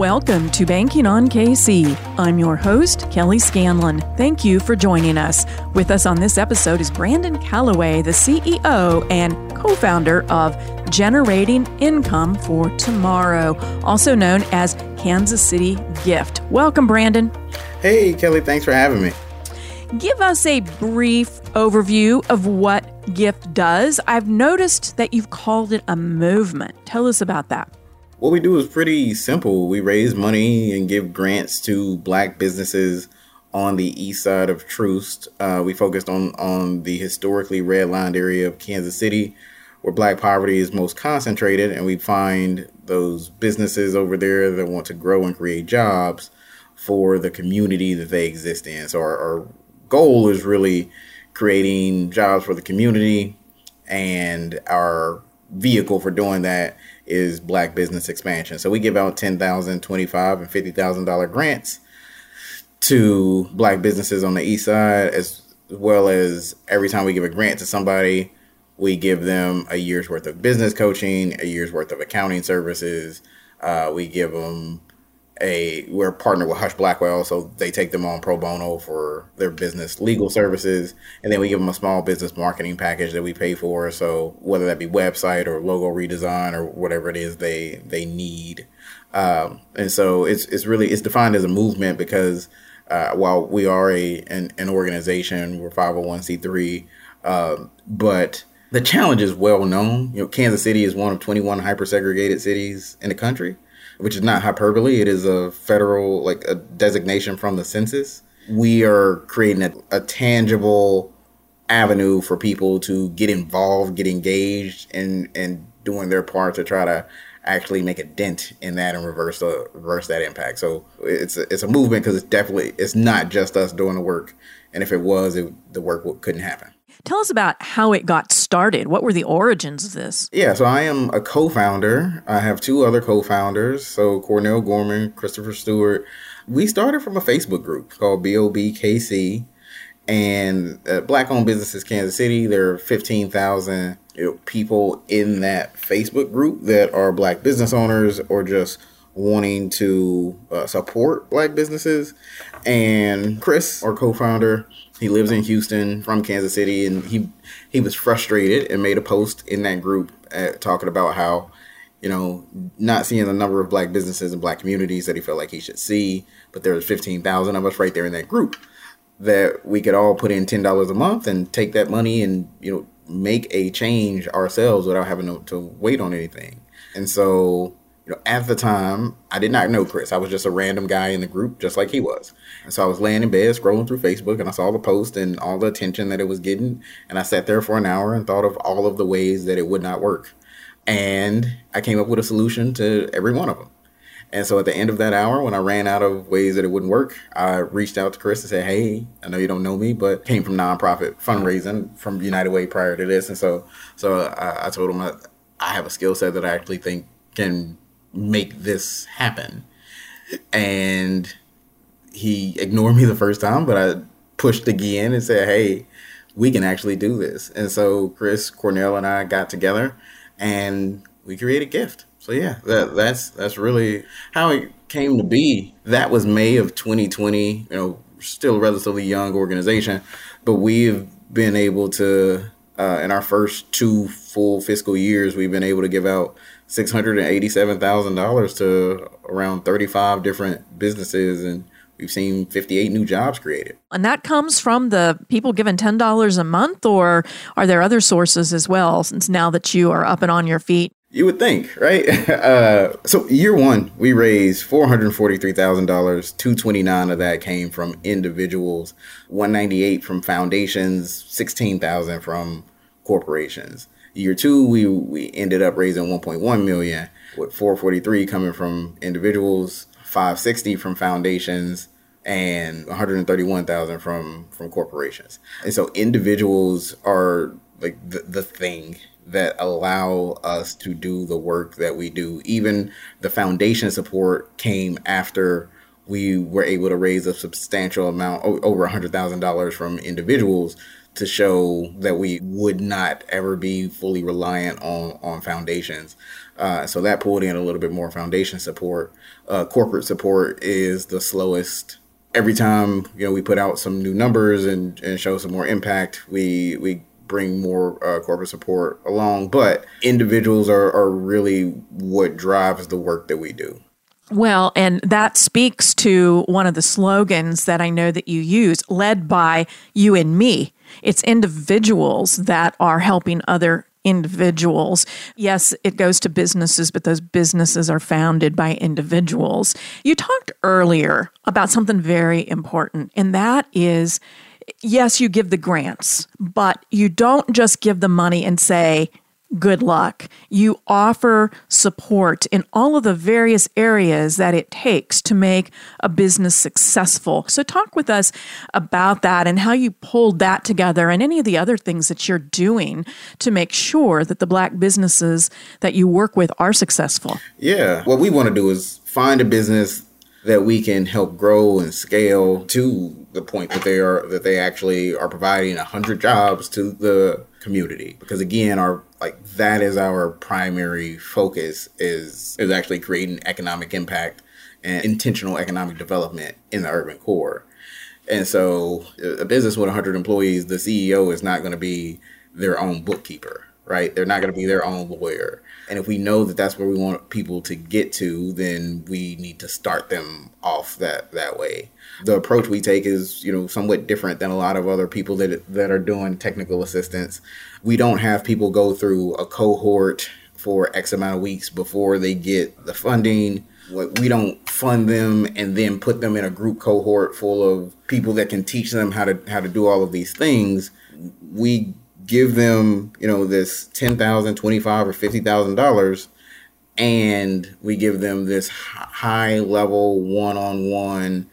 Welcome to Banking on KC. I'm your host, Kelly Scanlon. Thank you for joining us. With us on this episode is Brandon Calloway, the CEO and co founder of Generating Income for Tomorrow, also known as Kansas City Gift. Welcome, Brandon. Hey, Kelly, thanks for having me. Give us a brief overview of what Gift does. I've noticed that you've called it a movement. Tell us about that. What we do is pretty simple. We raise money and give grants to black businesses on the east side of Troost. Uh, we focused on on the historically redlined area of Kansas City, where black poverty is most concentrated, and we find those businesses over there that want to grow and create jobs for the community that they exist in. So our, our goal is really creating jobs for the community, and our vehicle for doing that is black business expansion. So we give out 10,000, 25 and $50,000 grants to black businesses on the east side as well as every time we give a grant to somebody, we give them a year's worth of business coaching, a year's worth of accounting services. Uh, we give them a we're partnered with Husch Blackwell, so they take them on pro bono for their business legal services, and then we give them a small business marketing package that we pay for. So whether that be website or logo redesign or whatever it is they they need, um, and so it's it's really it's defined as a movement because uh, while we are a an, an organization, we're five hundred oh one c three, um, but the challenge is well known. You know, Kansas City is one of twenty one hyper segregated cities in the country which is not hyperbole. It is a federal, like a designation from the census. We are creating a, a tangible avenue for people to get involved, get engaged, and and doing their part to try to actually make a dent in that and reverse the reverse that impact. So it's a, it's a movement because it's definitely it's not just us doing the work, and if it was, it, the work couldn't happen. Tell us about how it got started. What were the origins of this? Yeah, so I am a co founder. I have two other co founders. So Cornell Gorman, Christopher Stewart. We started from a Facebook group called BOBKC and uh, Black owned businesses Kansas City. There are 15,000 you know, people in that Facebook group that are Black business owners or just wanting to uh, support Black businesses. And Chris, our co founder, he lives in Houston from Kansas City, and he he was frustrated and made a post in that group at, uh, talking about how you know not seeing the number of black businesses and black communities that he felt like he should see, but there was fifteen thousand of us right there in that group that we could all put in ten dollars a month and take that money and you know make a change ourselves without having to, to wait on anything. And so know, at the time, I did not know Chris. I was just a random guy in the group, just like he was. And so I was laying in bed, scrolling through Facebook, and I saw the post and all the attention that it was getting. And I sat there for an hour and thought of all of the ways that it would not work. And I came up with a solution to every one of them. And so at the end of that hour, when I ran out of ways that it wouldn't work, I reached out to Chris and said, Hey, I know you don't know me, but came from nonprofit fundraising from United Way prior to this. And so, so I, I told him I, I have a skill set that I actually think can make this happen. And he ignored me the first time, but I pushed again and said, hey, we can actually do this. And so Chris Cornell and I got together and we created Gift. So yeah, that that's that's really how it came to be. That was May of 2020. You know, still a relatively young organization, but we've been able to uh, in our first two full fiscal years, we've been able to give out six hundred and eighty-seven thousand dollars to around thirty-five different businesses, and we've seen fifty-eight new jobs created. And that comes from the people giving ten dollars a month, or are there other sources as well? Since now that you are up and on your feet. You would think, right? Uh, so year one, we raised four hundred forty-three thousand dollars. Two twenty-nine of that came from individuals. One ninety-eight from foundations. Sixteen thousand from corporations. Year two, we we ended up raising 1.1 million, with 443 coming from individuals, 560 from foundations, and 131,000 from from corporations. And so individuals are like the, the thing that allow us to do the work that we do. Even the foundation support came after we were able to raise a substantial amount, over $100,000 from individuals to show that we would not ever be fully reliant on on foundations. Uh, so that pulled in a little bit more foundation support. Uh, corporate support is the slowest. Every time you know we put out some new numbers and, and show some more impact, we we bring more uh, corporate support along. But individuals are, are really what drives the work that we do. Well, and that speaks to one of the slogans that I know that you use, led by you and me. It's individuals that are helping other individuals. Yes, it goes to businesses, but those businesses are founded by individuals. You talked earlier about something very important, and that is yes, you give the grants, but you don't just give the money and say, good luck. You offer support in all of the various areas that it takes to make a business successful. So, talk with us about that and how you pulled that together and any of the other things that you're doing to make sure that the Black businesses that you work with are successful. Yeah. What we want to do is find a business that we can help grow and scale to the point that they are that they actually are providing 100 jobs to the community because again our like that is our primary focus is is actually creating economic impact and intentional economic development in the urban core. And so a business with 100 employees the ceo is not going to be their own bookkeeper right? They're not going to be their own lawyer. And if we know that that's where we want people to get to, then we need to start them off that that way. The approach we take is, you know, somewhat different than a lot of other people that that are doing technical assistance. We don't have people go through a cohort for X amount of weeks before they get the funding. We don't fund them and then put them in a group cohort full of people that can teach them how to how to do all of these things. We give them, you know, this ten thousand, twenty-five, or fifty thousand dollars, and we give them this high level one-on-one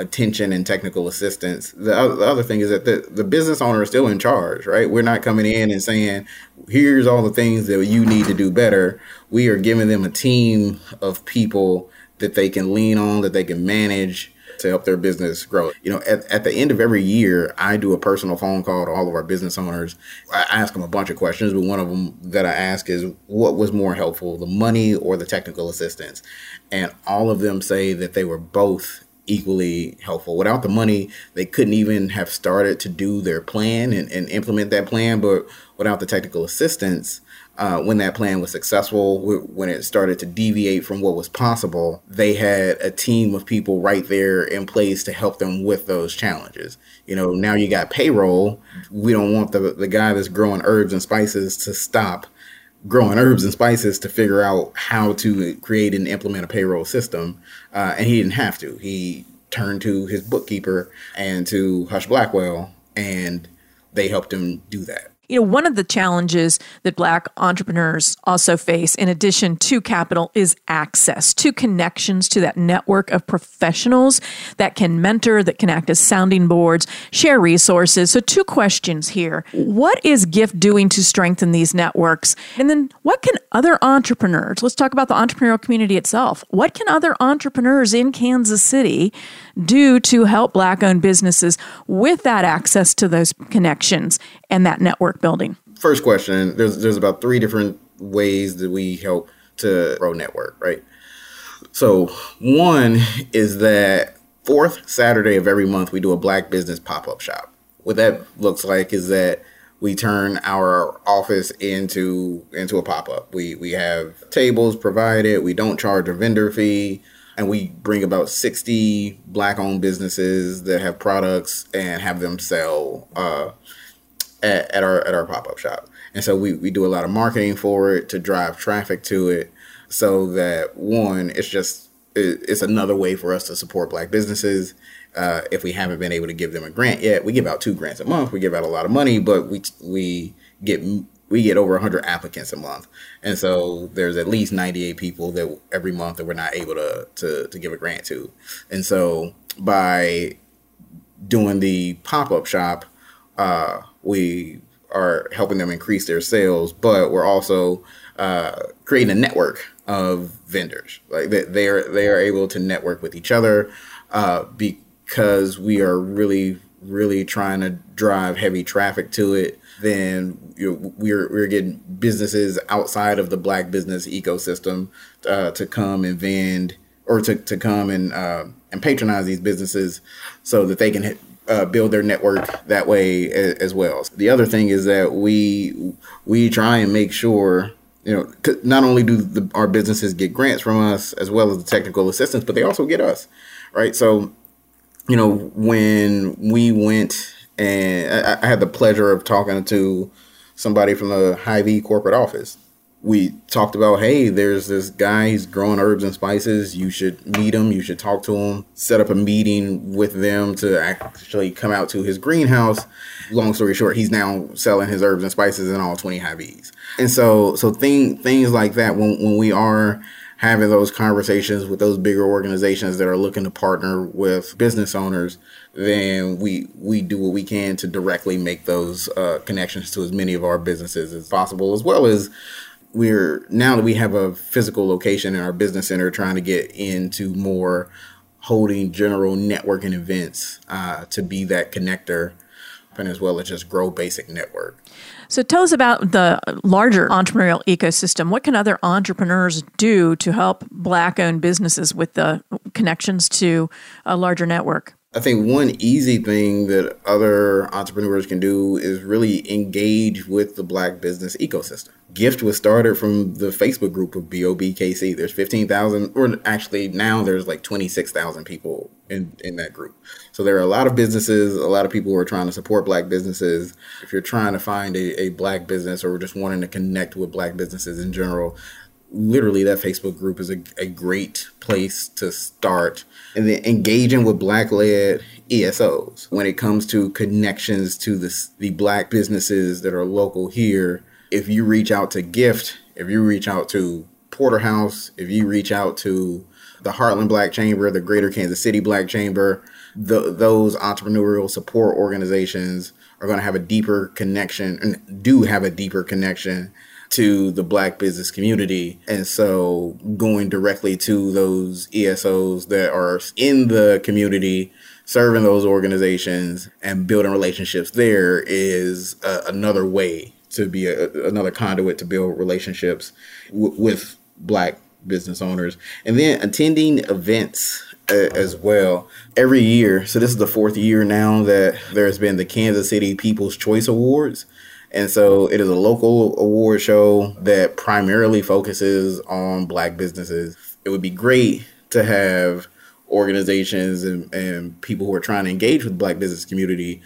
attention and technical assistance. The other, the other thing is that the, the business owner is still in charge, right? We're not coming in and saying, here's all the things that you need to do better. We are giving them a team of people that they can lean on, that they can manage, to help their business grow. You know, at, at the end of every year, I do a personal phone call to all of our business owners. I ask them a bunch of questions, but one of them that I ask is what was more helpful, the money or the technical assistance? And all of them say that they were both equally helpful. Without the money, they couldn't even have started to do their plan and, and implement that plan. But without the technical assistance, uh, when that plan was successful, when it started to deviate from what was possible, they had a team of people right there in place to help them with those challenges. You know, now you got payroll. We don't want the, the guy that's growing herbs and spices to stop growing herbs and spices to figure out how to create and implement a payroll system. Uh, and he didn't have to. He turned to his bookkeeper and to Husch Blackwell, and they helped him do that you know, one of the challenges that Black entrepreneurs also face, in addition to capital, is access to connections to that network of professionals that can mentor, that can act as sounding boards, share resources. So, two questions here. What is GIFT doing to strengthen these networks? And then, what can other entrepreneurs, let's talk about the entrepreneurial community itself, what can other entrepreneurs in Kansas City do to help Black owned businesses with that access to those connections and that network building? First question there's, there's about three different ways that we help to grow network, right? So, one is that fourth Saturday of every month, we do a Black business pop up shop. What that looks like is that we turn our office into into a pop up. We we have tables provided. We don't charge a vendor fee and we bring about 60 black owned businesses that have products and have them sell uh, at, at, our at our pop-up shop. And so we, we do a lot of marketing for it to drive traffic to it so that one it's just it, it's another way for us to support black businesses. Uh, if we haven't been able to give them a grant yet we give out two grants a month. We give out a lot of money but we we get we get over 100 applicants a month. And so there's at least 98 people that every month that we're not able to to, to give a grant to. And so by doing the pop-up shop uh, we are helping them increase their sales but we're also uh, creating a network of vendors. Like they, they are they are able to network with each other uh, because we are really really trying to drive heavy traffic to it, then you know, we're we're getting businesses outside of the black business ecosystem uh, to come and vend or to, to come and uh, and patronize these businesses so that they can uh, build their network that way as, as, well. The other thing is that we we try and make sure you know not only do the, our businesses get grants from us as well as the technical assistance, but they also get us right. So you know when we went and I, I had the pleasure of talking to somebody from the Hy-Vee corporate office. We talked about hey there's this guy he's growing herbs and spices. You should meet him. You should talk to him. Set up a meeting with them to actually come out to his greenhouse. Long story short he's now selling his herbs and spices in all 20 Hy-Vees. And so so thing, things like that when, when we are having those conversations with those bigger organizations that are looking to partner with business owners then we we do what we can to directly make those uh, connections to as many of our businesses as possible as well as we're now that we have a physical location in our business center trying to get into more holding general networking events uh, to be that connector and as well as just grow basic network. So tell us about the larger entrepreneurial ecosystem. What can other entrepreneurs do to help black owned businesses with the connections to a larger network I think one easy thing that other entrepreneurs can do is really engage with the black business ecosystem. Gift was started from the Facebook group of BOBKC. There's 15,000, or actually now there's like 26,000 people in, in that group. So there are a lot of businesses, a lot of people who are trying to support black businesses. If you're trying to find a, a black business or just wanting to connect with black businesses in general, literally that Facebook group is a, a great place to start. And then engaging with black led ESOs when it comes to connections to the, the black businesses that are local here. If you reach out to Gift, if you reach out to Porterhouse, if you reach out to the Heartland Black Chamber, the Greater Kansas City Black Chamber, the, those entrepreneurial support organizations are going to have a deeper connection and do have a deeper connection to the black business community. And so going directly to those ESOs that are in the community, serving those organizations and building relationships there is uh, another way to be a, another conduit to build relationships w- with black business owners. And then attending events uh, as well every year. So this is the fourth year now that there's been the Kansas City People's Choice Awards. And so it is a local award show that primarily focuses on black businesses. It would be great to have organizations and, and people who are trying to engage with black business community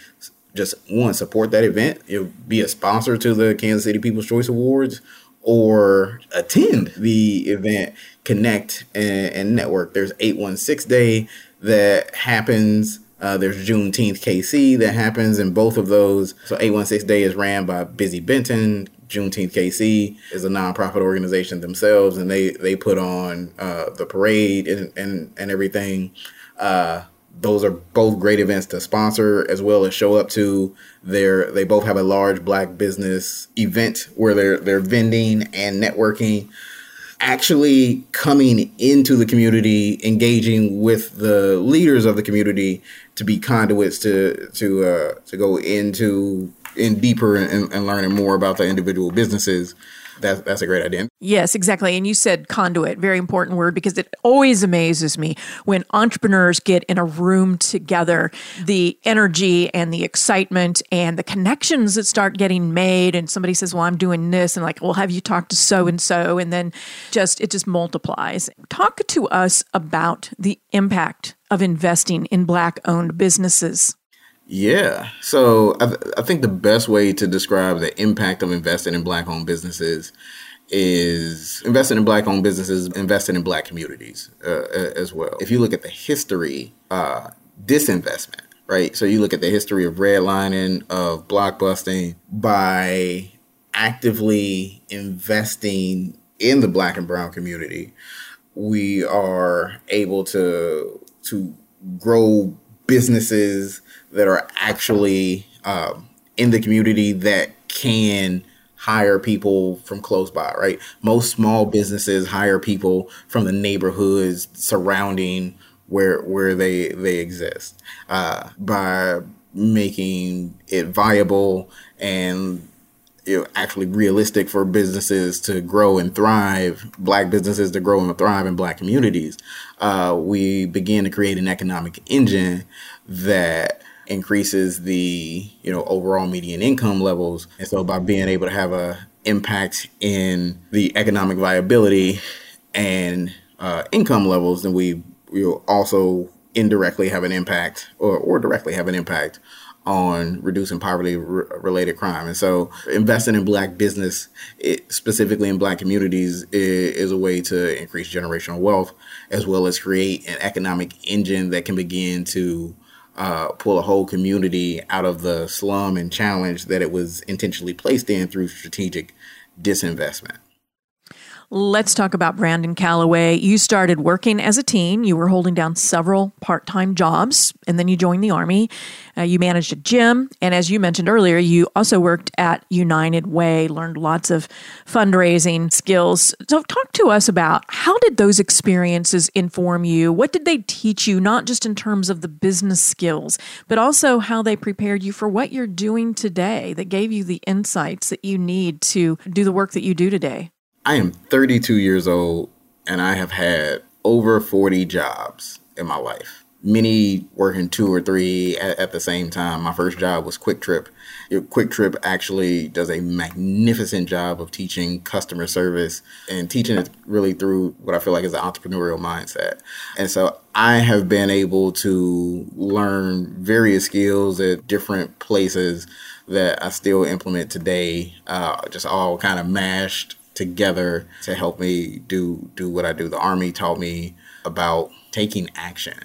just one support that event it be a sponsor to the kansas city people's choice awards or attend the event connect and, and network there's 816 day that happens uh, there's Juneteenth KC that happens in both of those. So 816 Day is ran by Busy Benton. Juneteenth KC is a nonprofit organization themselves, and they they put on uh, the parade and and, and everything. Uh, those are both great events to sponsor as well as show up to. Their they both have a large black business event where they're they're vending and networking actually coming into the community, engaging with the leaders of the community to be conduits to to uh, to go into in deeper and, and learning more about the individual businesses that's that's a great idea. Yes, exactly. And you said conduit, very important word because it always amazes me when entrepreneurs get in a room together, the energy and the excitement and the connections that start getting made and somebody says, "Well, I'm doing this." and like, "Well, have you talked to so and so?" and then just it just multiplies. Talk to us about the impact of investing in black owned businesses. Yeah. So I, th- I think the best way to describe the impact of investing in black owned businesses is investing in black owned businesses, investing in black communities uh, as well. If you look at the history, uh, disinvestment, right? So you look at the history of redlining, of blockbusting by actively investing in the black and brown community, we are able to to grow businesses that are actually um, in the community that can hire people from close by, right? Most small businesses hire people from the neighborhoods surrounding where where they they exist. Uh, by making it viable and you know, actually realistic for businesses to grow and thrive, black businesses to grow and thrive in black communities, uh, we begin to create an economic engine that increases the you know overall median income levels. And so by being able to have a impact in the economic viability and uh, income levels then we will also indirectly have an impact or, or directly have an impact on reducing poverty related crime. And so investing in black business, it, specifically in black communities, is, is, a way to increase generational wealth as well as create an economic engine that can begin to uh, pull a whole community out of the slum and challenge that it was intentionally placed in through strategic disinvestment. Let's talk about Brandon Calloway. You started working as a teen. You were holding down several part time jobs, and then you joined the Army. Uh, you managed a gym. And as you mentioned earlier, you also worked at United Way, learned lots of fundraising skills. So, talk to us about how did those experiences inform you? What did they teach you, not just in terms of the business skills, but also how they prepared you for what you're doing today that gave you the insights that you need to do the work that you do today? I am 32 years old and I have had over 40 jobs in my life. Many working two or three at, at the same time. My first job was QuikTrip. Quick Trip actually does a magnificent job of teaching customer service and teaching it really through what I feel like is an entrepreneurial mindset. And so I have been able to learn various skills at different places that I still implement today, uh, just all kind of mashed together to help me do do what I do. The army taught me about taking action.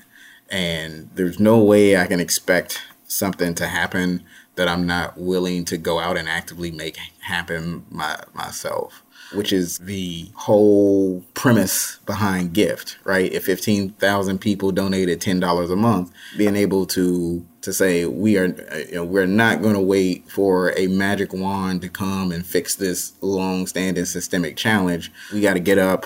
And there's no way I can expect something to happen that I'm not willing to go out and actively make happen my, myself which is the whole premise behind gift, right? If 15,000 people donated $10 a month, being able to to say we are you know, we're not going to wait for a magic wand to come and fix this long-standing systemic challenge. We got to get up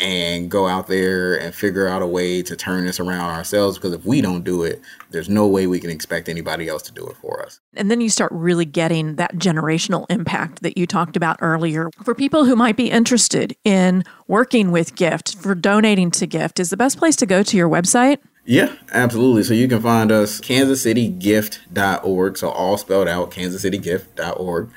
and go out there and figure out a way to turn this around ourselves because if we don't do it there's no way we can expect anybody else to do it for us. And then you start really getting that generational impact that you talked about earlier. For people who might be interested in working with gift for donating to gift is the best place to go to your website yeah, absolutely. So you can find us kansascitygift.org. So all spelled out, kansascitygift.org.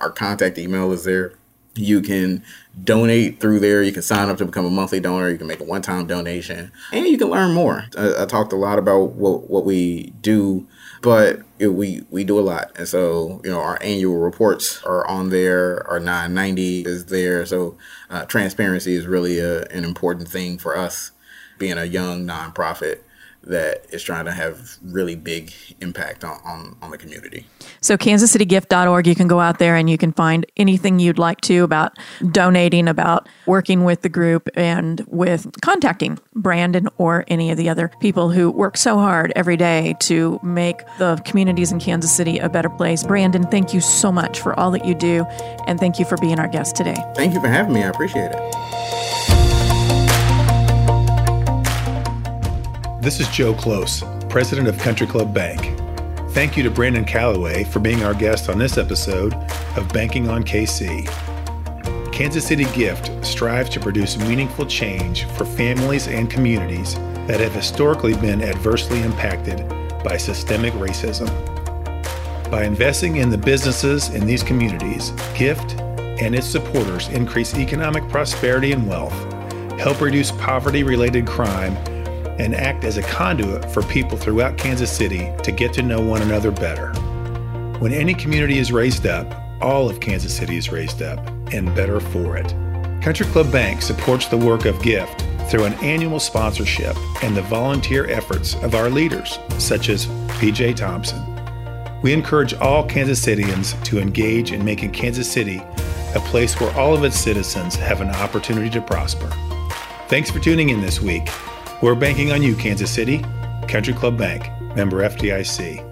Our contact email is there. You can donate through there. You can sign up to become a monthly donor. You can make a one time donation and you can learn more. I, I, talked a lot about what, what we do, but it, we, we do a lot. And so, you know, our annual reports are on there. Our 990 is there. So uh, transparency is really a, an important thing for us being a young nonprofit that is trying to have really big impact on, on, on the community. So kansascitygift.org, you can go out there and you can find anything you'd like to about donating, about working with the group and with contacting Brandon or any of the other people who work so hard every day to make the communities in Kansas City a better place. Brandon, thank you so much for all that you do and thank you for being our guest today. Thank you for having me. I appreciate it. This is Joe Close, president of Country Club Bank. Thank you to Brandon Calloway for being our guest on this episode of Banking on KC. Kansas City Gift strives to produce meaningful change for families and communities that have historically been adversely impacted by systemic racism. By investing in the businesses in these communities, Gift and its supporters increase economic prosperity and wealth, help reduce poverty related crime, and act as a conduit for people throughout Kansas City to get to know one another better. When any community is raised up, all of Kansas City is raised up and better for it. Country Club Bank supports the work of GIFT through an annual sponsorship and the volunteer efforts of our leaders, such as PJ Thompson. We encourage all Kansas Citians to engage in making Kansas City a place where all of its citizens have an opportunity to prosper. Thanks for tuning in this week we're banking on you, Kansas City. Country Club Bank, member FDIC.